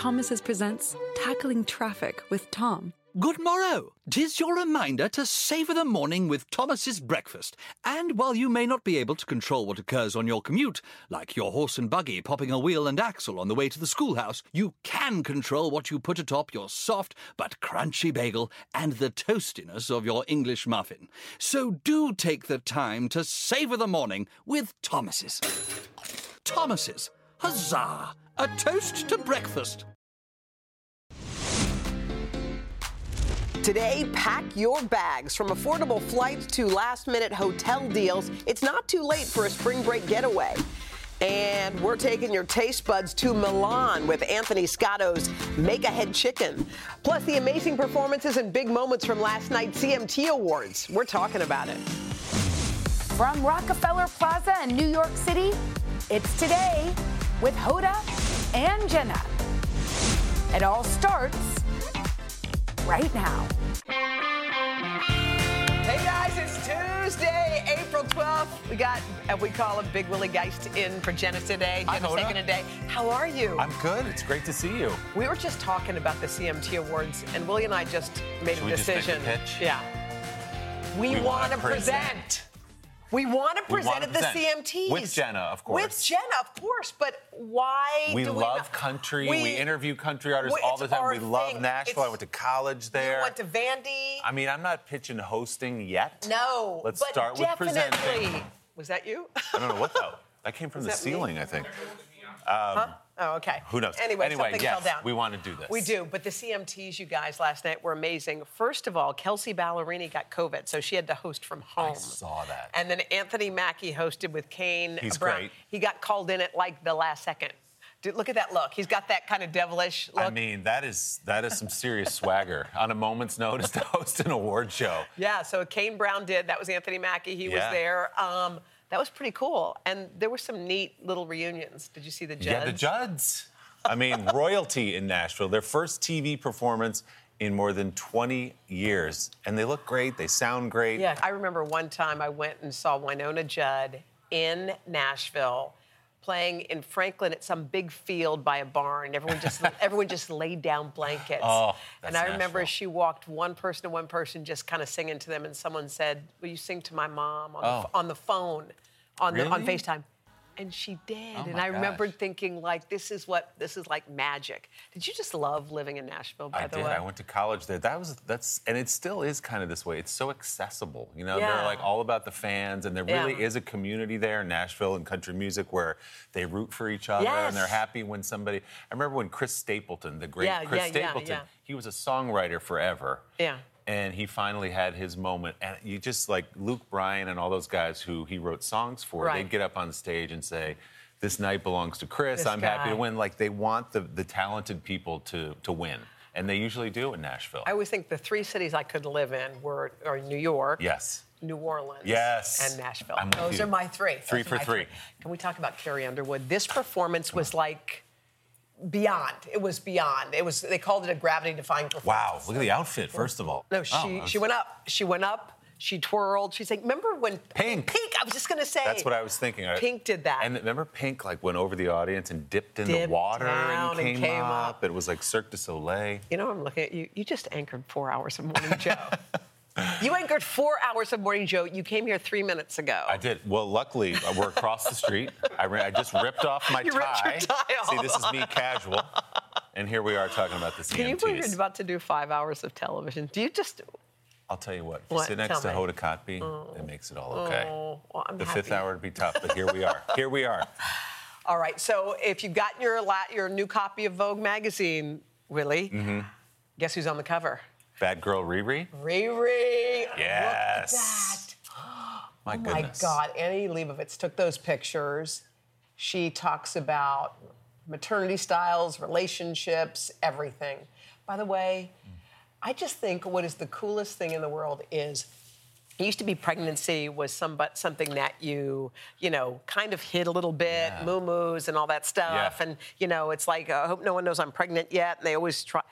Thomas's presents Tackling Traffic with Tom. Good morrow. Tis your reminder to savour the morning with Thomas's breakfast. And while you may not be able to control what occurs on your commute, like your horse and buggy popping a wheel and axle on the way to the schoolhouse, you can control what you put atop your soft but crunchy bagel and the toastiness of your English muffin. So do take the time to savour the morning with Thomas's. Thomas's. Huzzah! A toast to breakfast. Today, pack your bags. From affordable flights to last minute hotel deals, it's not too late for a spring break getaway. And we're taking your taste buds to Milan with Anthony Scotto's Make Ahead Chicken. Plus, the amazing performances and big moments from last night's CMT Awards. We're talking about it. From Rockefeller Plaza in New York City, it's today with Hoda and Jenna. It all starts right now. Hey guys, it's Tuesday, April 12th. We got, uh, we call him Big Willie Geist in for Jenna today. Hi, Jenna's Hoda. taking a day. How are you? I'm good. It's great to see you. we were just talking about the CMT Awards, and Willie and I just made Should a we just make a decision. pitch? Yeah. We, We want to wanna present. Present. We want to present at the present. CMTs. With Jenna, of course. With Jenna, of course. But why We do we love not- country. We, interview country artists Well, all the time. our We love thing. Nashville. I went to college there. You went to Vandy. I mean, I'm not pitching hosting yet. no. Let's but start with definitely. presenting. Was that you? I don't know what though. That came from Was the that me? ceiling, I think. Oh, okay. Who knows? Anyway, Anyway, something yes, fell down. we wanna do this. We do, but the CMTs, you guys, last night were amazing. First of all, Kelsea Ballerini got COVID, so she had to host from home. I saw that. And then Anthony Mackie hosted with Kane He's Brown. great. He got called in at like the last second. Dude, look at that look. He's got that kind of devilish look. I mean, that is that is some serious swagger on a moment's notice to host an award show. yeah, so Kane Brown did. That was Anthony Mackie. He was there. Um, that was pretty cool. And there were some neat little reunions. Did you see the Judds? Yeah, the Judds. I mean, royalty in Nashville. Their first TV performance in more than 20 years. And they look great. They sound great. Yeah, I remember one time I went and saw Wynonna Judd in Nashville playing in Franklin at some big field by a barn. Everyone just everyone just laid down blankets. Oh, and I remember Nashville. she walked one person to one person just kind of singing to them and someone said, "Will you sing to my mom on, the, Oh. f- on the phone on the, on FaceTime?" And she did. Oh and I remembered thinking like this is what this is like magic. Did you just love living in Nashville by I the did. way? I went to college there. That was that's and it still is kind of this way. It's so accessible. You know, Yeah. they're like all about the fans, and there Yeah. really is a community there in Nashville and country music where they root for each other and they're happy when somebody. I remember when Chris Stapleton, the great Yeah, Chris yeah, yeah, Stapleton, yeah. he was a songwriter forever. Yeah. And he finally had his moment, and you just like Luke Bryan and all those guys who he wrote songs for. Right. They'd get up on stage and say, "This night belongs to Chris. This I'm happy to win." Like they want the the talented people to to win, and they usually do in Nashville. I always think the three cities I could live in were are New York, yes. New Orleans, Yes. and Nashville. I'm Those you. are my three. Three Those for my three. Can we talk about Carrie Underwood? This performance was like beyond. It was beyond. It was. They called it a gravity-defying performance. Wow, look at the outfit, first of all. No, oh, she Oh, she went up. She went up. She twirled. She's like, remember when Pink. Pink. I was just gonna say. That's what I was thinking. Pink did that. And remember, Pink like went over the audience and dipped in Dipped the water and and came, came up. up. It was like Cirque du Soleil. You know, I'm looking at you. You just anchored four hours of Morning Joe. You anchored four hours of Morning Joe. You came here three minutes ago. I did. Well, luckily, we're across the street. I, ri- I just ripped off my You ripped your tie off. See, this is me casual. And here we are talking about the CMTs. Can you believe you're about to do five hours of television? Do you just? I'll tell you what. If you What? sit next Tell to me. Hoda Kotb, it makes it all okay. Oh, well, I'm the happy. fifth hour would be tough, but here we are. Here we are. All right. So if you've gotten your your new copy of Vogue magazine, Willie, Mm-hmm. guess who's on the cover? Bad girl Riri. Riri. Yes. Look at that. My Oh goodness. my God, Annie Leibovitz took those pictures. She talks about maternity styles, relationships, everything. By the way, I just think what is the coolest thing in the world is it used to be pregnancy was some, but something that you, you know, kind of hid a little bit, Yeah. moo-moos and all that stuff. Yeah. And, you know, it's like, I hope no one knows I'm pregnant yet. And they always try.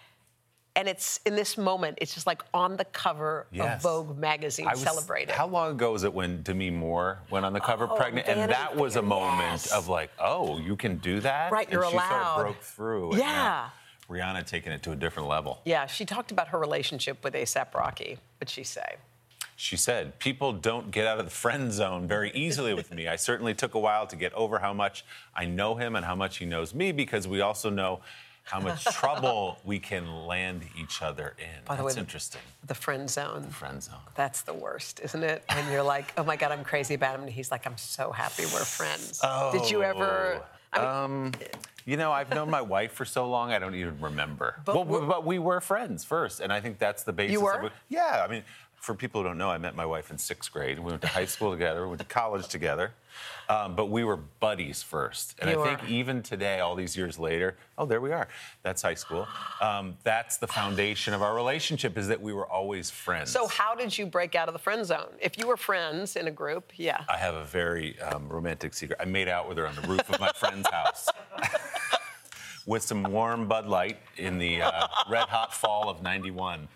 And it's in this moment, it's just like on the cover Yes. of Vogue magazine was- celebrated. How long ago was it when Demi Moore went on the cover Oh, pregnant? And that was a moment yes. of like, oh, you can do that? Right, and you're she allowed. sort of broke through. Yeah. Rihanna taking it to a different level. Yeah, she talked about her relationship with ASAP Rocky. What'd she say? She said, People don't get out of the friend zone very easily with me. I certainly took a while to get over how much I know him and how much he knows me because we also know how much trouble we can land each other in. By the That's way, interesting. The friend zone. The Friend zone. That's the worst, isn't it? When you're like, oh my God, I'm crazy about him. And he's like, I'm so happy we're friends. Did you ever? I mean, Um, you know, I've known my wife for so long, I don't even remember. But But, we're- but we were friends first, and I think that's the basis. You were? Of it. Yeah, I mean, for people who don't know, I met my wife in sixth grade. We went to high school together, we went to college together, um, but we were buddies first. And You I think even today, all these years later, oh, there we are. That's high school. Um, that's the foundation of our relationship is that we were always friends. so how did you break out of the friend zone? If you were friends in a group, yeah. I have a very um, romantic secret. I made out with her on the roof of my friend's house with some warm Bud Light in the uh, red hot fall of 91.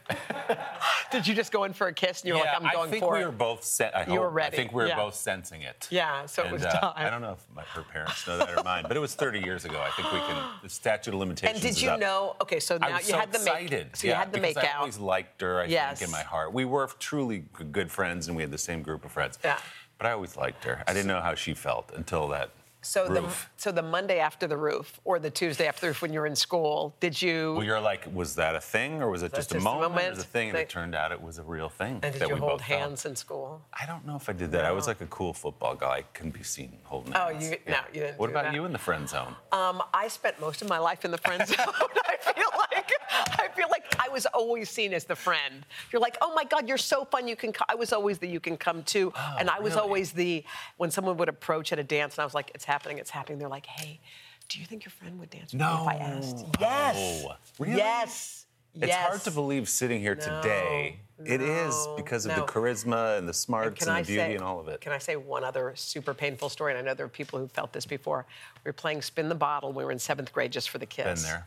Did you just go in for a kiss and you were like, I'm going for it? I think we it? were both sen- I You were ready, I think we were yeah. both sensing it. Yeah, so it was uh, time. I don't know if my, her parents know that or mine, but it was 30 years ago. I think we can. The statute of limitations. And did is you up. know? Okay, so now I you so had the excited. make. So you yeah, had the make I out. always liked her. I Yes. think in my heart, we were truly good friends, and we had the same group of friends. Yeah. But I always liked her. I didn't know how she felt until that So the so the Monday after the roof or the Tuesday after the roof when you were in school, did you? Well, you're like, was that a thing, or was it just, just a moment? moment? Or was a thing? And it turned out it was a real thing. and did that you we hold both felt. hands in school? I don't know if I did that. I was like a cool football guy. I couldn't be seen holding Oh, hands. you- no, you didn't What about that. you in the friend zone? Um, I spent most of my life in the friend zone. I feel like I feel like I was always seen as the friend. You're like, oh my God, you're so fun. You can. Co-. I was always the you can come to, oh, and I was Oh, really? always the when someone would approach at a dance, and I was like, it's happening, it's happening. They're like, hey, do you think your friend would dance with me if I asked? Oh. Yes. Oh, really? Yes. It's yes. hard to believe sitting here today. It is no, because of no. the charisma and the smarts and, I the beauty say, and all of it. Can I say one other super painful story? And I know there are people who felt this before. We were playing Spin the Bottle. We were in seventh grade just for the kids. Been there.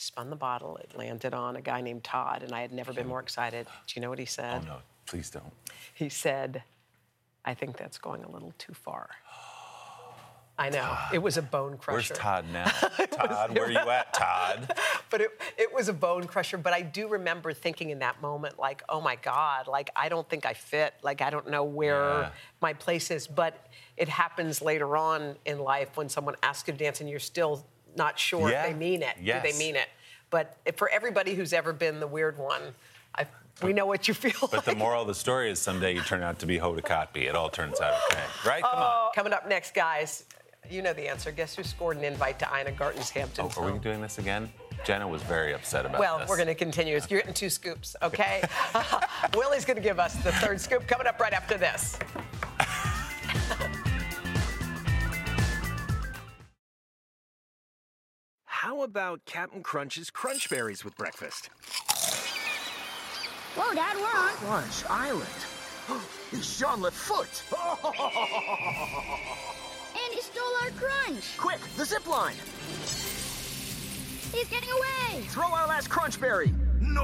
Spun the bottle. It landed on a guy named Todd, and I had never been more excited. Do you know what he oh, said? Oh no, please don't. He said, I think that's going a little too far. I know. It was a bone crusher. Where's. Todd now? Todd, where are you at, Todd? but it, it was a bone crusher. But I do remember thinking in that moment, like, oh my God, like, I don't think I fit. Like, I don't know where Yeah. my place is. But it happens later on in life when someone asks you to dance and you're still not sure Yeah. if they mean it. Do they mean it? But for everybody who's ever been the weird one, I, we know what you feel But the moral of the story is someday you turn out to be Hoda Kotb. It all turns out okay. Right? Come on. Oh. Coming up next, guys, you know the answer. Guess who scored an invite to Ina Garten's Hampton? Oh, are we doing this again? Jenna was very upset about Well, this. we're going to continue. You're getting two scoops, okay? Willie's going to give us the third scoop coming up right after this. How about Captain Crunch's Crunch Berries with breakfast? Whoa, Dad, we're on. Crunch Island. it's Jean LaFoote. And he stole our crunch. Quick, the zip line. He's getting away. Throw our last Crunch Berry. No!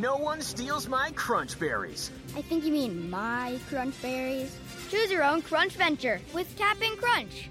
No one steals my Crunch Berries. I think you mean my crunch berries. Choose your own crunch venture with Captain Crunch.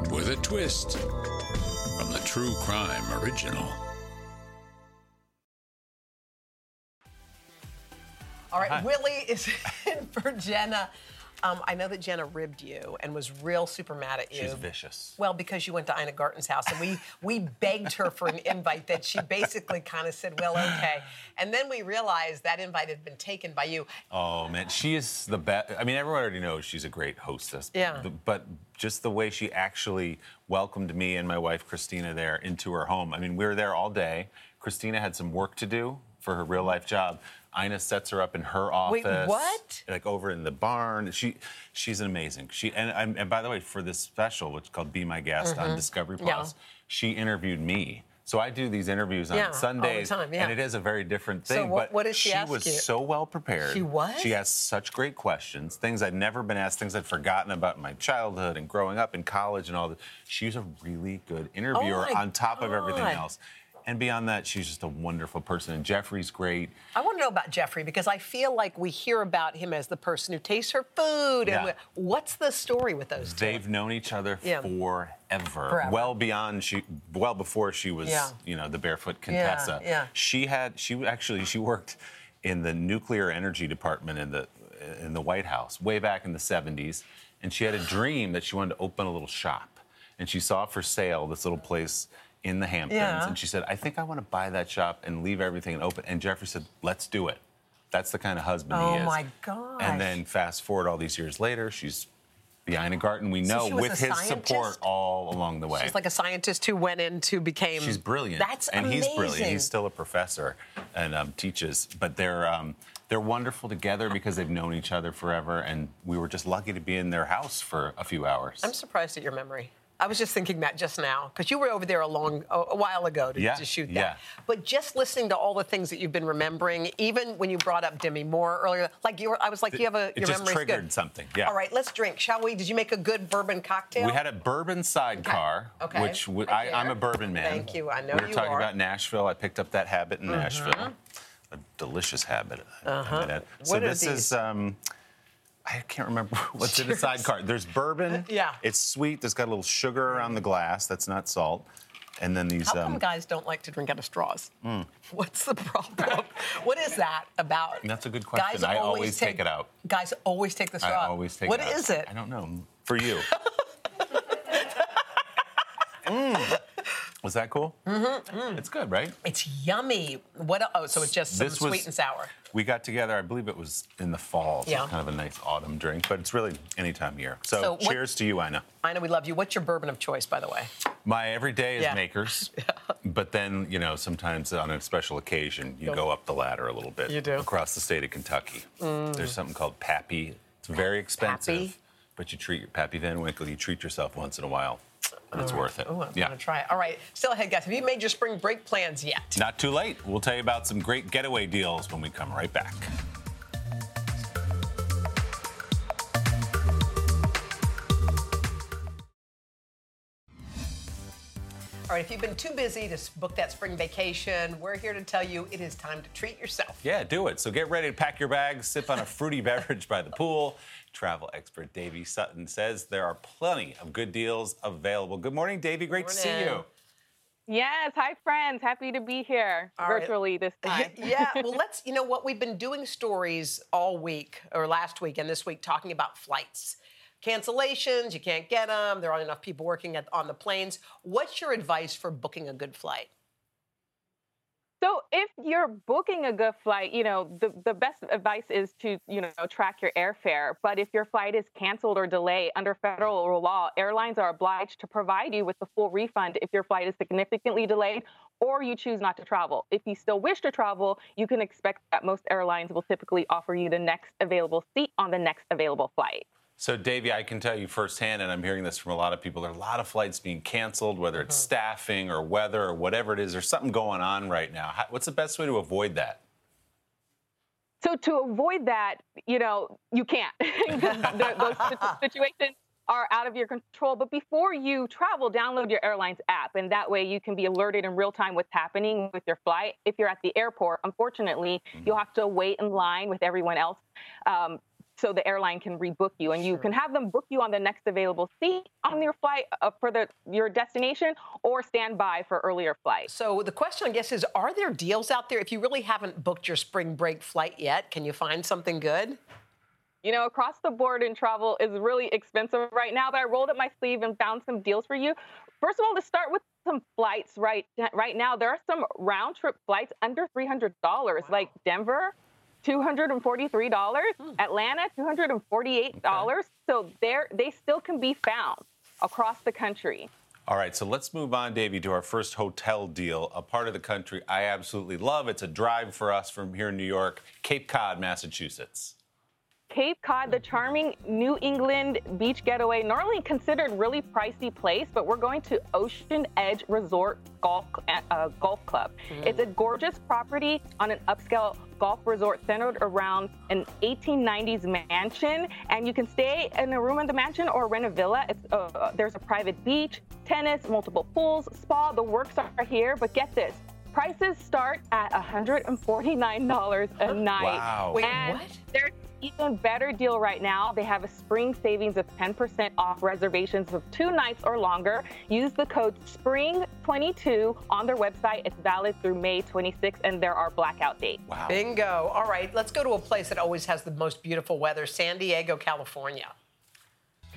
with a twist from the True Crime Original. All right, Willie is in for Jenna. Um, I know that Jenna ribbed you and was real super mad at you. She's vicious. Well, because you went to Ina Garten's house and we we begged her for an invite that she basically kind of said, well, okay. And then we realized that invite had been taken by you. Oh man, she is the best. I mean, everyone already knows she's a great hostess. Yeah. But just the way she actually welcomed me and my wife Christina there into her home. I mean, we were there all day. Christina had some work to do for her real life job. Ina sets her up in her office. Wait, what? Like over in the barn. She she's amazing. She and and, and by the way, for this special, which is called Be My Guest on Mhm. Discovery Yeah. Plus, she interviewed me. So I do these interviews on Yeah, Sundays, time, yeah. and it is a very different So thing. what- but what did she ask was you? so well prepared. She was? She asked such great questions, things I'd never been asked, things I'd forgotten about in my childhood and growing up in college and all that. She's a really good interviewer Oh on top of everything else. And beyond that, she's just a wonderful person. And Jeffrey's great. I want to know about Jeffrey because I feel like we hear about him as the person who tastes her food. And Yeah. what's the story with those two? They've known each other Yeah. forever. Forever. Well beyond she well before she was, Yeah. you know, the barefoot Contessa. yeah. She had she actually she worked in the nuclear energy department in the in the White House way back in the 70s and she had a dream that she wanted to open a little shop. And she saw for sale this little place in the Hamptons Yeah. and she said, "I think I want to buy that shop and leave everything and open." And Jeffrey said, "Let's do it." That's the kind of husband Oh he is. Oh my gosh. And then fast forward all these years later, she's the Ina Garten we know was with his scientist? support all along the way. She's like a scientist who went into became. She's brilliant. That's and amazing. he's brilliant. He's still a professor and um, teaches, but they're um, they're wonderful together because they've known each other forever. And we were just lucky to be in their house for a few hours. I'm surprised at your memory. I was just thinking that just now because you were over there a long a, while ago to, Yeah, to shoot that. yeah. But just listening to all the things that you've been remembering, even when you brought up Demi Moore earlier, like you were, I was like, you have a it your just memory's triggered good. something. Yeah. All right, let's drink, shall we? Did you make a good bourbon cocktail? We had a bourbon sidecar, Okay. which w- Right I, I'm a bourbon man. Thank you. I know we were you talking are. about Nashville. I picked up that habit in Mhm. Nashville. A delicious habit. Uh-huh. So What this is. Um, I can't remember what's in the Cheers. sidecar. There's bourbon. Yeah. It's sweet. There's got a little sugar around the glass. That's not salt. And then these. How come Um, guys don't like to drink out of straws? mm, What's the problem? what is that about? that's a good question. Guys I always always take- take it out. Guys always take the straw. I always take What it out. is it? I don't know. For you. Mm. Was that cool? Mm-hmm. It's good, right? It's yummy. What? Oh, so it's just some This was- sweet and sour. We got together, I believe it was in the fall, so Yeah. kind of a nice autumn drink, but it's really any time of year. So, So what- cheers to you, Ina. I know we love you. What's your bourbon of choice, by the way? My everyday is Yeah. Makers, but then, you know, sometimes on a special occasion, you Go. go up the ladder a little bit. You do? Across the state of Kentucky. Mm. There's something called Pappy. It's very expensive, Pappy? but you treat your Pappy Van Winkle, you treat yourself once in a while, and it's right. worth it. Oh, I'm yeah. gonna try it. All right, still ahead, guys. Have you made your spring break plans yet? Not too late. We'll tell you about some great getaway deals when we come right back. All right, if you've been too busy to book that spring vacation, we're here to tell you it is time to treat yourself. Yeah, do it. So get ready to pack your bags, sip on a fruity beverage by the pool. Travel expert Dayvee Sutton says there are plenty of good deals available. Good morning, Dayvee. Great to see you. Yes, hi friends. Happy to be here All right. virtually this time. yeah, well, let's, you know what, we've been doing stories all week, or last week and this week, talking about flights. Cancellations, you can't get them, there aren't enough people working at, on the planes. What's your advice for booking a good flight? So if you're booking a good flight, you know, the, the best advice is to, you know, track your airfare. But if your flight is canceled or delayed under federal law, airlines are obliged to provide you with the full refund if your flight is significantly delayed or you choose not to travel. If you still wish to travel, you can expect that most airlines will typically offer you the next available seat on the next available flight. So, Dayvee, I can tell you firsthand, and I'm hearing this from a lot of people, there are a lot of flights being canceled, whether it's staffing or weather or whatever it is. There's something going on right now. How, what's the best way to avoid that? So to avoid that, you know, you can't. those situations are out of your control. But before you travel, download your airline's app, and that way you can be alerted in real time what's happening with your flight. If you're at the airport, unfortunately, you'll have to wait in line with everyone else. Um, so the airline can rebook you, and you can have them book you on the next available seat on your flight uh, for the your destination, or stand by for earlier flights. So the question, I guess, is are there deals out there? If you really haven't booked your spring break flight yet, can you find something good? You know, across the board in travel is really expensive right now, but I rolled up my sleeve and found some deals for you. First of all, to start with some flights right right now, there are some round trip flights under $300, like Denver, $243, hmm. Atlanta, $248. So there they still can be found across the country. All right, so let's move on, Dayvee, to our first hotel deal, a part of the country I absolutely love. It's a drive for us from here in New York, Cape Cod, Massachusetts. Cape Cod, the charming New England beach getaway, normally considered really pricey place, but we're going to Ocean Edge Resort Golf uh, Golf Club. Mm. It's a gorgeous property on an upscale golf resort centered around an 1890s mansion, and you can stay in a room in the mansion or rent a villa. Uh, there's a private beach, tennis, multiple pools, spa. The works are here, but get this. Prices start at $149 a night. Wow. Wait, and what? There's even better deal right now. They have a spring savings of 10% off reservations of two nights or longer. Use the code SPRING22 on their website. It's valid through May 26th, and there are blackout dates. Wow. Bingo. All right, let's go to a place that always has the most beautiful weather San Diego, California.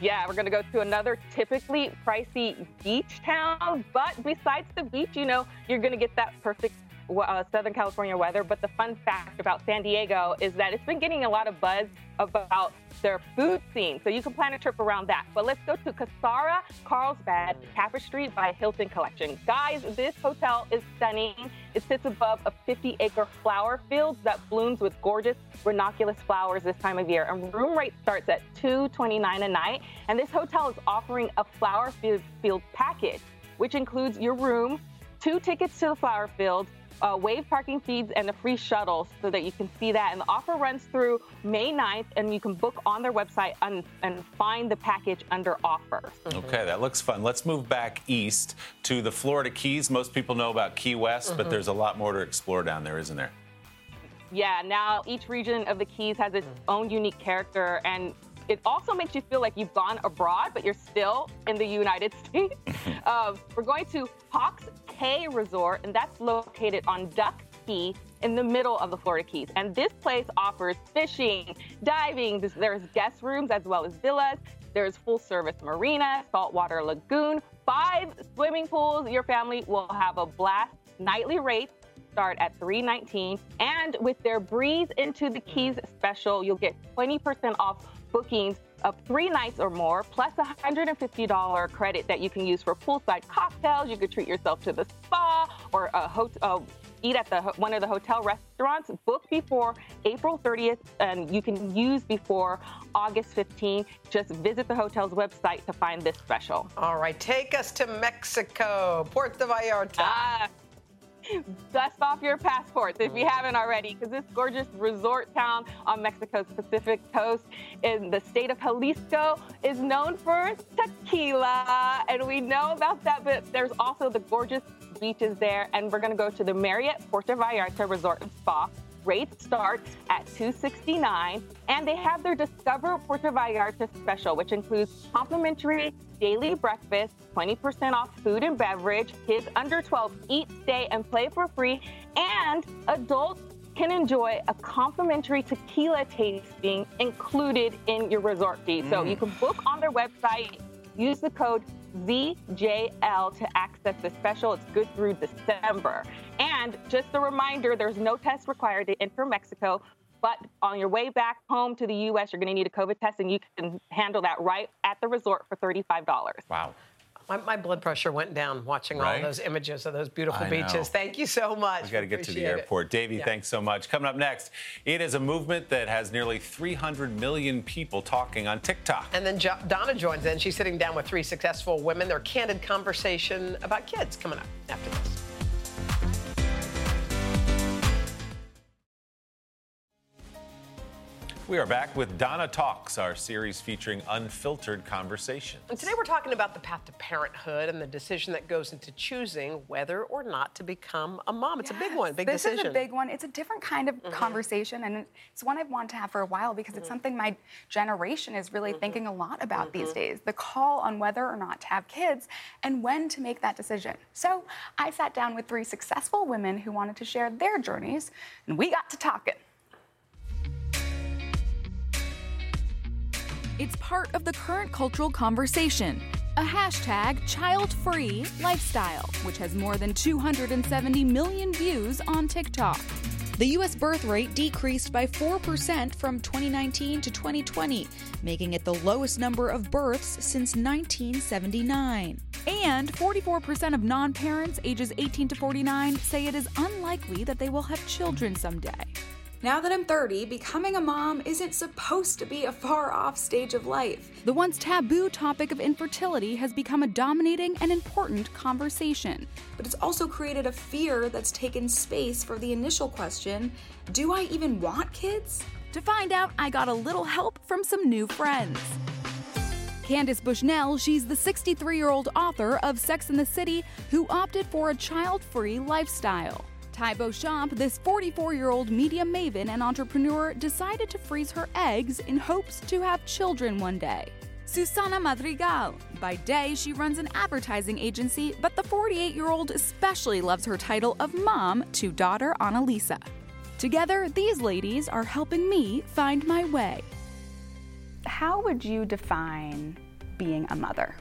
Yeah, we're going to go to another typically pricey beach town. But besides the beach, you know, you're going to get that perfect uh, Southern California weather. But the fun fact about San Diego is that it's been getting a lot of buzz about their food scene. So you can plan a trip around that. But let's go to Cassara Carlsbad Tapestry by Hilton Collection. Guys, this hotel is stunning. It sits above a 50 acre flower field that blooms with gorgeous ranunculus flowers this time of year. And room rate starts at 229 a night. And this hotel is offering a flower field package, which includes your room, two tickets to the flower field, uh, wave parking fees and a free shuttle so that you can see that. And the offer runs through May 9th, and you can book on their website and, and find the package under offer. Okay, that looks fun. Let's move back east to the Florida Keys. Most people know about Key West, mm-hmm. but there's a lot more to explore down there, isn't there? Yeah, now each region of the Keys has its own unique character, and it also makes you feel like you've gone abroad, but you're still in the United States. uh, we're going to Hawks Cay Resort, and that's located on Duck Key in the middle of the Florida Keys. And this place offers fishing, diving, there's guest rooms as well as villas. There's full service marina, saltwater lagoon, five swimming pools. Your family will have a blast. Nightly rates start at 319 and with their breeze into the keys special you'll get 20% off bookings of three nights or more, plus a $150 credit that you can use for poolside cocktails. You could treat yourself to the spa or a hotel. Uh, eat at the one of the hotel restaurants. Book before April 30th, and you can use before August 15th. Just visit the hotel's website to find this special. All right, take us to Mexico, Puerto Vallarta. Ah, dust off your passports if you haven't already, because this gorgeous resort town on Mexico's Pacific coast in the state of Jalisco is known for tequila. And we know about that, but there's also the gorgeous beaches there. And we're going to go to the Marriott Puerto Vallarta Resort and Spa Rates start at 269 and they have their Discover Puerto Vallarta special, which includes complimentary daily breakfast, 20% off food and beverage, kids under 12 eat, stay, and play for free, and adults can enjoy a complimentary tequila tasting included in your resort fee. Mm. So you can book on their website, use the code ZJL to access the special. It's good through December. And just a reminder there's no test required to enter Mexico. But on your way back home to the U.S., you're going to need a COVID test, and you can handle that right at the resort for $35. Wow. My, my, blood pressure went down watching right? all those images of those beautiful I beaches. Know. Thank you so much. We got to get to the airport. It. Dayvee, yeah. thanks so much. Coming up next, it is a movement that has nearly 300 million people talking on TikTok. And then jo- Donna joins in. She's sitting down with three successful women. Their candid conversation about kids coming up after this. We are back with Donna Talks, our series featuring unfiltered conversation. And today we're talking about the path to parenthood and the decision that goes into choosing whether or not to become a mom. It's yes, a big one, big this decision. This is a big one. It's a different kind of mm-hmm. conversation, and it's one I've wanted to have for a while because mm-hmm. it's something my generation is really mm-hmm. thinking a lot about these mm-hmm. days. The call on whether or not to have kids and when to make that decision. So I sat down with three successful women who wanted to share their journeys, and we got to talking. It's part of the current cultural conversation. A hashtag child free lifestyle, which has more than 270 million views on TikTok. The U.S. birth rate decreased by 4% from 2019 to 2020, making it the lowest number of births since 1979. And 44% of non parents ages 18 to 49 say it is unlikely that they will have children someday. Now that I'm 30, becoming a mom isn't supposed to be a far off stage of life. The once taboo topic of infertility has become a dominating and important conversation. But it's also created a fear that's taken space for the initial question Do I even want kids? To find out, I got a little help from some new friends. Candace Bushnell, she's the 63 year old author of Sex and the City who opted for a child free lifestyle. Tai Beauchamp, this 44 year old media maven and entrepreneur, decided to freeze her eggs in hopes to have children one day. Susana Madrigal. By day, she runs an advertising agency, but the 48 year old especially loves her title of mom to daughter Annalisa. Together, these ladies are helping me find my way. How would you define being a mother?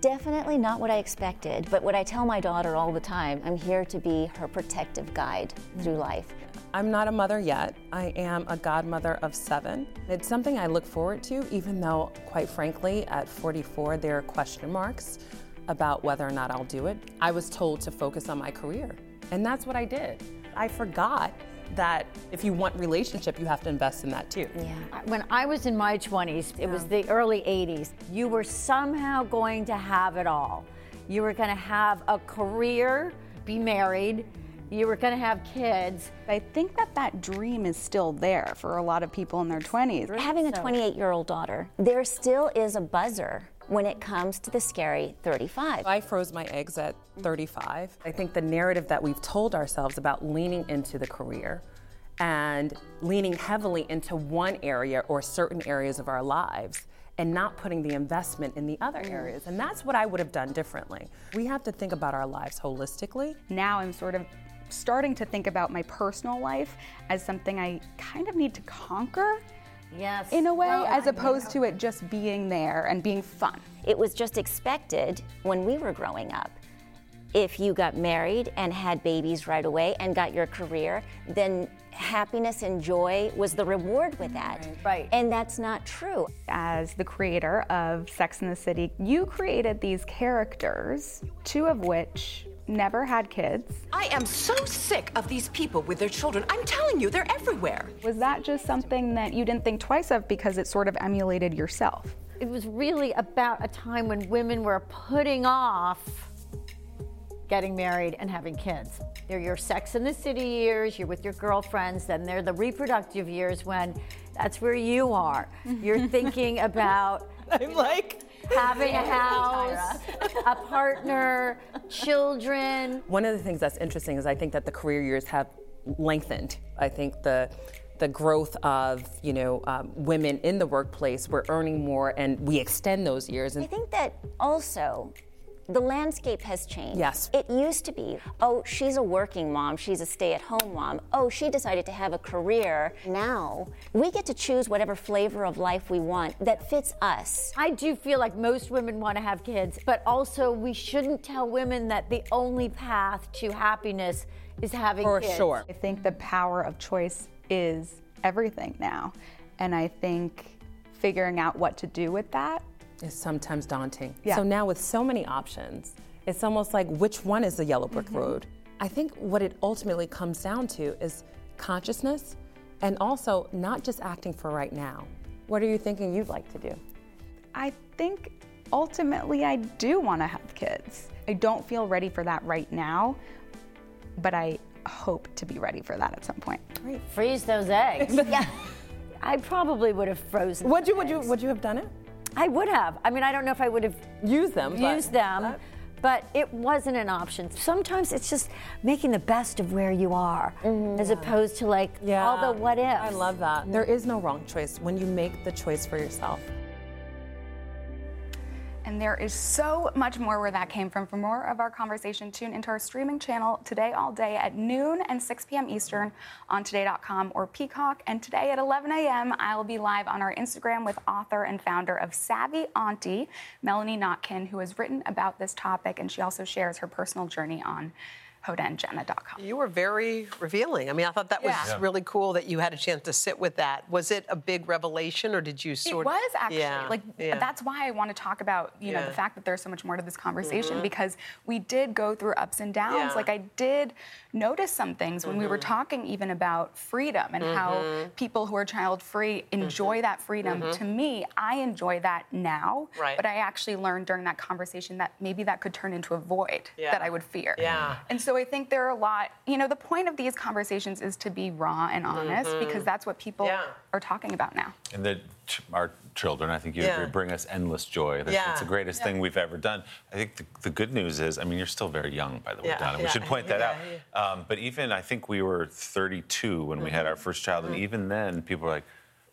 Definitely not what I expected, but what I tell my daughter all the time I'm here to be her protective guide through life. I'm not a mother yet. I am a godmother of seven. It's something I look forward to, even though, quite frankly, at 44, there are question marks about whether or not I'll do it. I was told to focus on my career, and that's what I did. I forgot that if you want relationship, you have to invest in that too. Yeah. When I was in my 20s, it was the early 80s, you were somehow going to have it all. You were going to have a career, be married, you were going to have kids. I think that that dream is still there for a lot of people in their 20s. Having a 28 year old daughter, there still is a buzzer when it comes to the scary 35. I froze my eggs at 35. I think the narrative that we've told ourselves about leaning into the career and leaning heavily into one area or certain areas of our lives and not putting the investment in the other mm. areas. And that's what I would have done differently. We have to think about our lives holistically. Now I'm sort of starting to think about my personal life as something I kind of need to conquer. Yes. In a way, Well, as I opposed to it just being there and being fun. It was just expected when we were growing up. If you got married and had babies right away and got your career, then happiness and joy was the reward with that. Right. And that's not true. As the creator of Sex and the City, you created these characters, two of which never had kids. I am so sick of these people with their children. I'm telling you, they're everywhere. Was that just something that you didn't think twice of because it sort of emulated yourself? It was really about a time when women were putting off getting married and having kids. They're your sex in the city years, you're with your girlfriends, then they're the reproductive years when that's where you are. You're thinking about I'm like having a house, a partner, children. One of the things that's interesting is I think that the career years have lengthened. I think the the growth of you know um, women in the workplace, we're earning more, and we extend those years. I think that also the landscape has changed. Yes. It used to be, oh, she's a working mom, she's a stay at home mom. Oh, she decided to have a career. Now, we get to choose whatever flavor of life we want that fits us. I do feel like most women want to have kids, but also we shouldn't tell women that the only path to happiness is having For kids. For sure. I think the power of choice is everything now. And I think figuring out what to do with that is sometimes daunting. Yeah. So now with so many options, it's almost like which one is the yellow brick Mm-hmm. road? I think what it ultimately comes down to is consciousness and also not just acting for right now. What are you thinking you'd like to do? I think ultimately I do want to have kids. I don't feel ready for that right now, but I hope to be ready for that at some point. Great. Freeze those eggs. yeah. I probably would have frozen. Would you would you would you have done it? I would have. I mean, I don't know if I would have used them. but- Used them. But it wasn't an option. Sometimes it's just making the best of where you are, mm-hmm. as opposed to like yeah. all the what ifs. I love that. There is no wrong choice when you make the choice for yourself. And there is so much more where that came from. For more of our conversation, tune into our streaming channel today all day at noon and 6 p.m. Eastern on today.com or Peacock. And today at 11 a.m., I'll be live on our Instagram with author and founder of Savvy Auntie, Melanie Notkin, who has written about this topic. And she also shares her personal journey on hodaandjenna.com. You were very revealing. I mean, I thought that was Yeah. Really cool that you had a chance to sit with that. Was it a big revelation, or did you sort of? it was actually Yeah. like yeah. that's why I want to talk about you know the fact that there's so much more to this conversation Mhm. because we did go through ups and downs. Like I did notice some things when we were Mhm. talking even about freedom and how Mhm. people who are child free enjoy that freedom. Mhm. To me, I enjoy that now, Right. but I actually learned during that conversation that maybe that could turn into a void that I would fear. Yeah. And so I think there are a lot. You know, the point of these conversations is to be raw and honest Mhm. because that's what people Yeah. are talking about now. And the, ch- our children, I think you Yeah. agree, bring us endless joy. That's, Yeah. that's the greatest Yeah. thing we've ever done. I think the, the good news is, I mean, you're still very young, by the way, Yeah, Donna. We should point that yeah, out. Um, but even, I think we were 32 when we had our first child, and even then, people were like,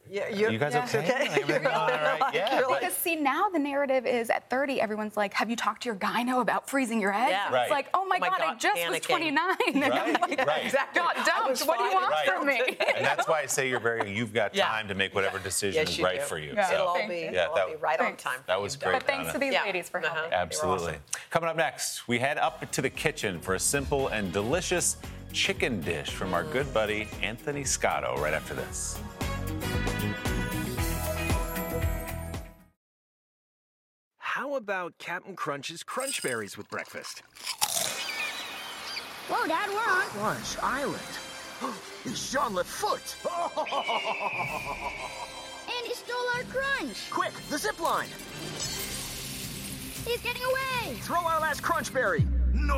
Yeah, uh, you guys are okay? Like, everything all right? Yeah. Because see now the narrative is at 30, everyone's like, "Have you talked to your gyno about freezing your eggs?" Yeah. It's Right. like, "Oh my, Oh my god, I God, just was 29." And I'm Right, like, right. Exactly. Got dumped. What do you want Right. from me? and that's why I say you're very, you've got Yeah. time to make whatever decision Yes, is right do. for you. Yeah. So, It'll all be, yeah, it'll that, all be right on time. that was great, But thanks Donna. to these Yeah. ladies for uh-huh. helping. Absolutely. Coming up next, we head up to the kitchen for a simple and delicious chicken dish from our good buddy Anthony Scotto right after this. How about Captain Crunch's Crunch Berries with breakfast? Whoa, Dad, we're on. Crunch Island. it's Jean LaFoote. And he stole our crunch. Quick, the zip line. He's getting away. Throw our last crunch berry. No!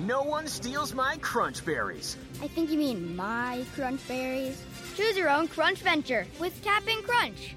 No one steals my crunch berries. I think you mean my crunch berries. Choose your own crunch venture with Captain Crunch.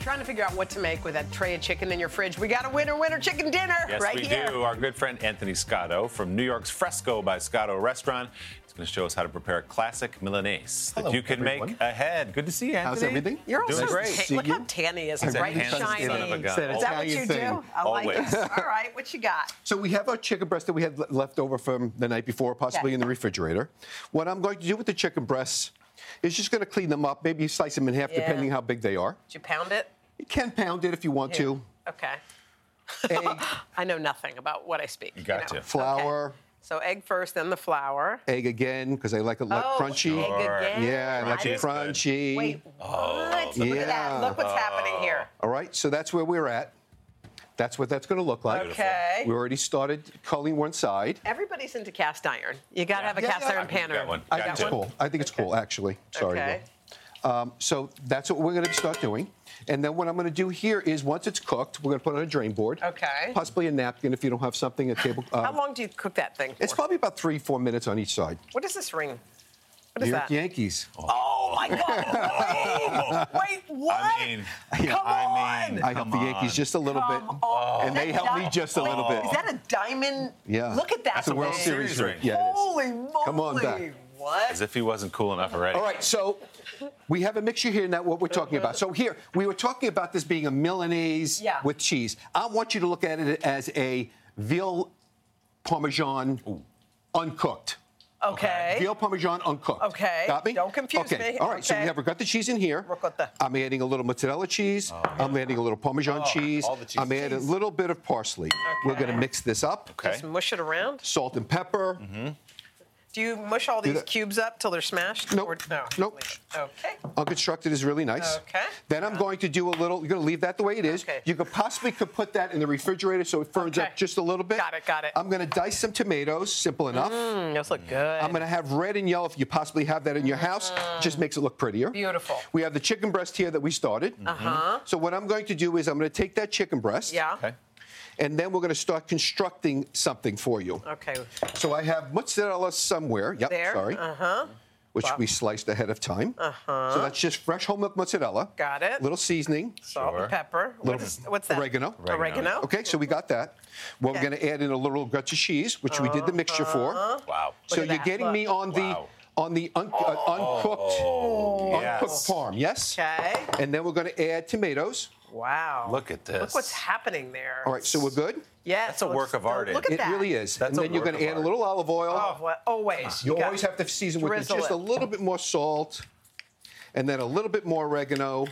You're trying to figure out what to make with that tray of chicken in your fridge, we got a winner winner chicken dinner Yes, right we here. do. Our good friend Anthony Scotto from New York's Fresco by Scotto Restaurant is going to show us how to prepare a classic Milanese that you can everyone. make ahead. Good to see you, Anthony. How's everything? You're Doing also great. ta- look how tan he is. He's a bright and handsome shiny. son of a gun. It's an Is that what you Italian do? thing. I like Always. it. All right, what you got? So we have our chicken breast that we had le- left over from the night before, possibly Okay. in the refrigerator. What I'm going to do with the chicken breasts is just going to clean them up. Maybe you slice them in half, Yeah. depending how big they are. Did you pound it? You can pound it if you want to. Okay. I know nothing about what I speak. You got know. to. Flour. So egg first, then the flour. Egg again, because I like it like Oh, crunchy. egg again. Yeah, I like it Crunchy good. Wait, what? Oh. Look at that. Look what's happening oh. here. All right, so that's where we're at. That's what that's going to look like. Okay. We already started culling one side. Everybody's into cast iron. You got to have a Yeah, cast yeah. iron pan. or- I think it's cool. I think it's cool, actually. Sorry. Okay. Um, so that's what we're going to start doing. And then what I'm going to do here is once it's cooked, we're going to put it on a drain board. Okay. Possibly a napkin if you don't have something, a table. How um, long do you cook that thing for? It's probably about three, four minutes on each side. What is this ring? What is New York that? Yankees. Oh, oh my God! Wait, wait, what? I mean, I mean, I helped the Yankees just a little bit, oh. and they helped me just a little bit. Is that a diamond? Yeah. Look at that. That's a World thing. Series ring. Yeah, it is. Holy moly! Come on back. What? As if he wasn't cool enough already. All right, so we have a mixture here now, what we're talking about. So here, we were talking about this being a Milanese Yeah. with cheese. I want you to look at it as a veal parmesan uncooked. Okay. Veal parmesan uncooked. Okay. Got me? Don't confuse okay. me. All right, so we Okay. have we've got the cheese in here. I'm adding a little mozzarella cheese. Oh, I'm adding a little parmesan Oh, cheese. all the cheese. I'm adding a little bit of parsley. We're going to mix this up. Okay. Just mush it around. Salt and pepper. Mm-hmm. Do you mush all these cubes up till they're smashed? Nope. Or, no. Nope. Okay. Unconstructed is really nice. Okay. Then I'm going to do a little. You're going to leave that the way it is. Okay. You could possibly could put that in the refrigerator so it firms up just a little bit. Got it, got it. I'm going to dice some tomatoes. Simple enough. Mmm, those look good. I'm going to have red and yellow if you possibly have that in your house. Just makes it look prettier. Beautiful. We have the chicken breast here that we started. Uh-huh. So what I'm going to do is I'm going to take that chicken breast. Yeah. Okay. And then we're going to start constructing something for you. Okay. So I have mozzarella somewhere. Yep. There. Sorry. Uh huh. Which Wow. we sliced ahead of time. Uh huh. So that's just fresh whole milk mozzarella. Got it. Little seasoning. Salt and pepper. What Little is, what's that? Oregano. Oregano. Okay, so we got that. Well, Okay. we're going to add in a little gotta cheese, which we did the mixture for. Uh-huh. Wow. So you're that, getting look. me on the on the un- uh, uncooked yes. uncooked parm, yes? Okay. And then we're going to add tomatoes. Wow. Look at this. Look what's happening there. All right, so we're good. Yes. That's a looks- work of art, Look Andy. at it that. really is. That's and a then you're going to of add a little olive oil. Oh, what? always. You got- always have to season with drizzle just it. a little bit more salt, and then a little bit more oregano,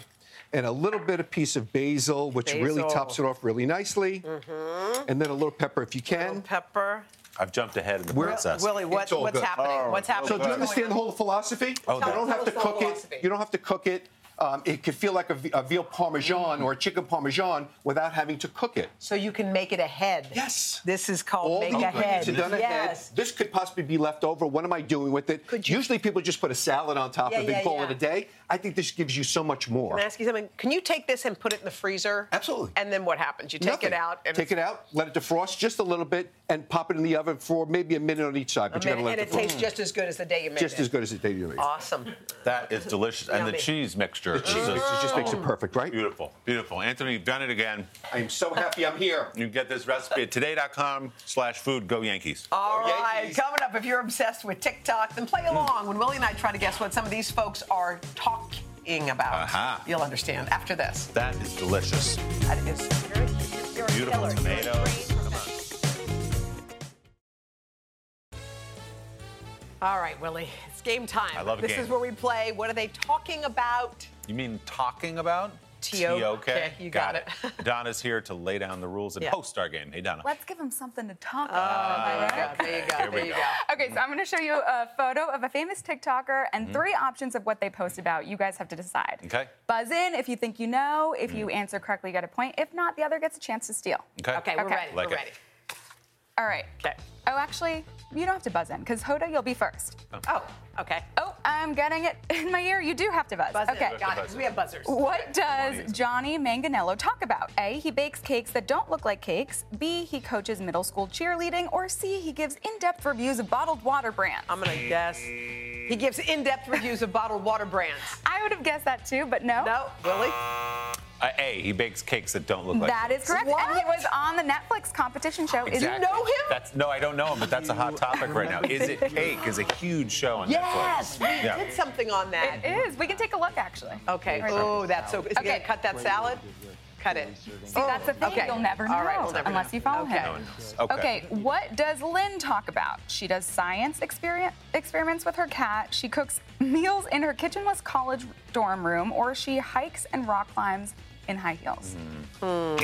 and a little bit of piece of basil, which really tops it off really nicely. Mm-hmm. And then a little pepper if you can. Pepper. I've jumped ahead in the We're- process. Willie, what, what's good. happening? Oh, what's happening? So do you understand the whole philosophy? Oh, you don't have to Tell us the cook philosophy. it. You don't have to cook it. Um, it could feel like a, a veal parmesan or a chicken parmesan without having to cook it. So you can make it ahead. Yes. This is called All make ahead. done ahead. yes. This could possibly be left over. What am I doing with it? Usually people just put a salad on top Yeah, of it yeah, and call yeah. it a day. I think this gives you so much more. Can I ask you something? Can you take this and put it in the freezer? Absolutely. And then what happens? You take Nothing. it out and take it out, let it defrost just a little bit, and pop it in the oven for maybe a minute on each side. a But you gotta minute, let and it it defrost. tastes just as good as the day you made just it. Just as good as the day you made. It. Awesome. That is delicious. And the cheese mixture. The cheese is just makes it perfect, right? Beautiful. Beautiful. Anthony, you've done it again. I am so happy I'm here. You can get this recipe at today.com slash food. Go Yankees. All Go right, Yankees. coming up, if you're obsessed with TikTok, then play along when Willie and I try to guess what some of these folks are talking about. Aha. You'll understand after this. That is delicious. That is Beautiful killer. Tomatoes. All right, Willie, it's game time. I love This game. is where we play. What are they talking about? You mean talking about? T.O. T.O.K.? Okay, you got it. Donna's here to lay down the rules and Yeah. host our game. Hey, Donna. Let's give him something to talk Oh, about. there you right? go. There you go. Here we There you go. go. Okay, so I'm going to show you a photo of a famous TikToker and Mm-hmm. three options of what they post about. You guys have to decide. Okay. Buzz in if you think you know. If you answer correctly, you get a point. If not, the other gets a chance to steal. Okay. Okay, we're Okay. ready. Like we're it. ready. All right. Okay. Oh, actually, you don't have to buzz in because Hoda, you'll be first. Oh, oh, okay. Oh, I'm getting it in my ear. You do have to buzz. Buzz okay. Got it. 'cause We have buzzers. What does Johnny Manganello talk about? A. He bakes cakes that don't look like cakes. B. He coaches middle school cheerleading. Or C. He gives in-depth reviews of bottled water brands. I'm gonna guess. He gives in-depth reviews of bottled water brands. I would have guessed that too, but no. No, Willie. Uh, a, he bakes cakes that don't look like That is correct. And he was on the Netflix competition show. Is Exactly. know him? That's no, I don't know him, but that's a hot topic right now. Is it cake? Is a huge show on Netflix. Yes, Netflix. we Yeah. did something on that. It is. We can take a look actually. Okay. Right. Oh, that's so. Is he Okay. gonna cut that salad? Cut it. See, that's the thing. okay. You'll never know All right, we'll never unless know. you follow Okay. him. No. Okay. Okay, what does Lynn talk about? She does science experiment, experiments with her cat. She cooks meals in her kitchenless college dorm room, or she hikes and rock climbs in high heels. Hmm.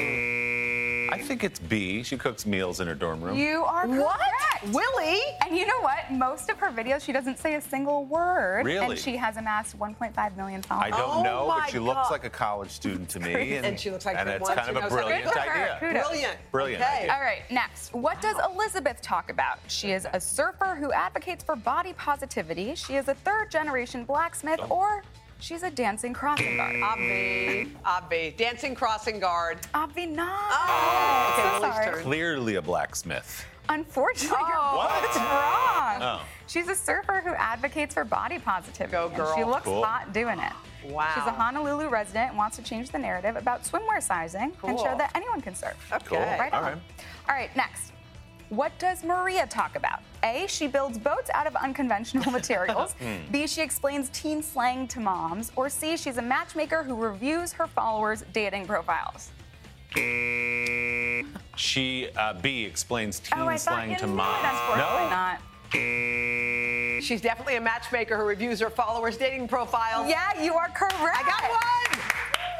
I think it's B. She cooks meals in her dorm room. You are What? correct. Willie? And you know what? Most of her videos, she doesn't say a single word. Really? And she has amassed 1.5 million followers. I don't Oh know, my but she looks God. like a college student to me. And she looks like and the it's one kind who of a knows how to brilliant Good for her. idea. Kudos. Brilliant. Brilliant Okay. idea. All right, next. What does Elizabeth talk about? She is a surfer who advocates for body positivity. She is a third generation blacksmith, or she's a dancing crossing guard. Obvi. Obvi. Dancing crossing guard. Obvi not. Oh, okay, so sorry. turn. Clearly a blacksmith. Unfortunately, Oh. you're What? wrong. Oh. She's a surfer who advocates for body positivity. Go, and girl. she looks Cool. hot doing it. Wow. She's a Honolulu resident and wants to change the narrative about swimwear sizing and show that anyone can surf. Okay. Right All on. right. All right, next. What does Maria talk about? A, she builds boats out of unconventional materials. Hmm. B, she explains teen slang to moms. Or C, she's a matchmaker who reviews her followers' dating profiles. She, uh, B, explains teen oh, I thought slang you to knew moms. it. Unfortunately no? not. She's definitely a matchmaker who reviews her followers' dating profiles. Yeah, you are correct. I got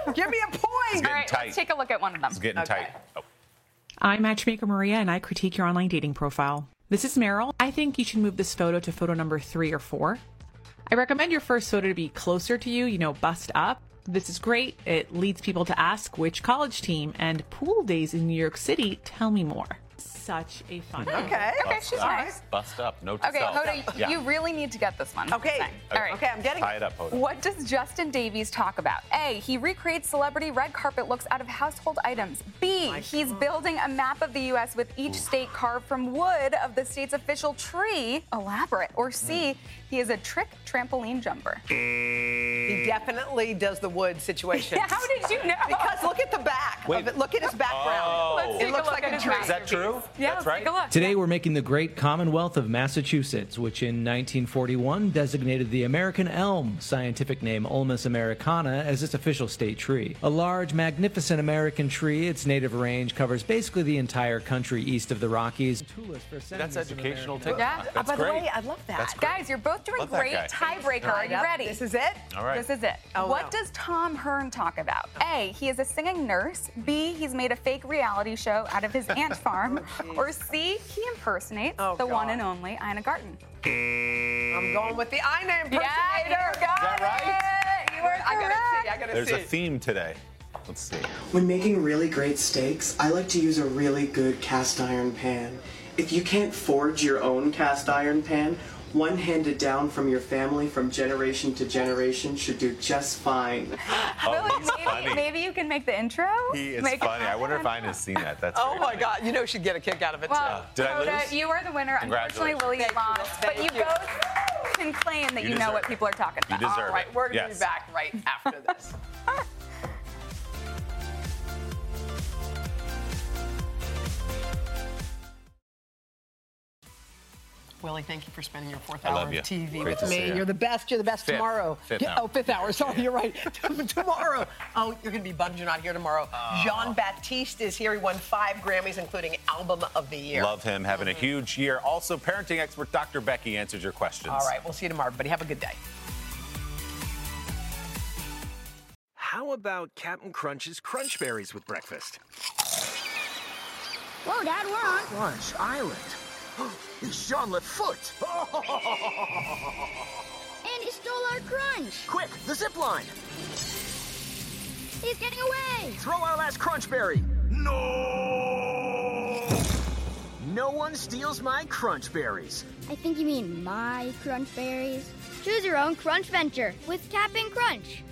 one. Give me a point. getting All right, tight. let's take a look at one of them. It's getting Okay. tight. Oh. I'm Matchmaker Maria, and I critique your online dating profile. This is Meryl. I think you should move this photo to photo number three or four. I recommend your first photo to be closer to you, you know, bust up. This is great. It leads people to ask which college team and pool days in New York City. Tell me more. Such a fun. Hmm. Okay. Okay, Bust she's up. nice. Bust up. no to Okay, self. Hoda, Yeah. you really need to get this one. Okay. All right. Okay, I'm getting it. Tie it up, Hoda. What does Justin Davies talk about? A. He recreates celebrity red carpet looks out of household items. B. He's building a map of the U.S. with each state carved from wood of the state's official tree. Elaborate. Or C. Hmm. He is a trick trampoline jumper. He definitely does the wood situation. How did you know? Because look at the back. Wait. Of it. Look at his background. Oh. Let's it take a looks look like a tree. Is that true? Yeah, That's let's right. take a look. Today, we're making the great Commonwealth of Massachusetts, which in 1941 designated the American elm, scientific name Ulmus americana, as its official state tree. A large, magnificent American tree, its native range covers basically the entire country east of the Rockies. That's educational too. Yeah. That's By the way, I love that. That's great. Guys, you're both doing Love that great. guy. Tiebreaker. Are you yep. ready? This is it? All right. This is it. Oh, what no. does Tom Hearn talk about? Oh. A. He is a singing nurse. B. He's made a fake reality show out of his ant farm. Oh, or C. He impersonates Oh, the one God. and only Ina Garten. I'm going with the Ina impersonator. Yeah, you got that right? it. You are I gotta see. I correct. gotta There's see. a theme today. Let's see. When making really great steaks, I like to use a really good cast iron pan. If you can't forge your own cast iron pan, one handed down from your family from generation to generation should do just fine. Oh, he's maybe, funny. maybe you can make the intro. He is Make it funny. I wonder if happen. Ina's seen that. That's Oh my funny. God! You know she'd get a kick out of it Well, too. Did I lose? you are the winner. Unfortunately, Willie Thank you. lost, but Thank you, you. both can claim that You you, know what people are talking about. You deserve All right, it. we're gonna yes. be back right after this. Willie, thank you for spending your fourth I hour love of you. TV Great with me. you. You're the best. You're the best Fifth. tomorrow. Fifth Yeah, hour. Oh, fifth hour. Sorry, you're right. tomorrow. Oh, you're going to be bummed you're not here tomorrow. Oh. Jon Batiste is here. He won five Grammys, including Album of the Year. Love him having a mm-hmm. huge year. Also, parenting expert Dr. Becky answers your questions. All right, we'll see you tomorrow, everybody. Have a good day. How about Cap'n Crunch's Crunch Berries with breakfast? Whoa, Dad, we're on. Crunch Island. Jean LaFoote. And he stole our crunch. Quick, the zip line. He's getting away. Throw our last Crunch Berry. No! No one steals my Crunch Berries. I think you mean my crunch berries. Choose your own crunch venture with Cap'n Crunch.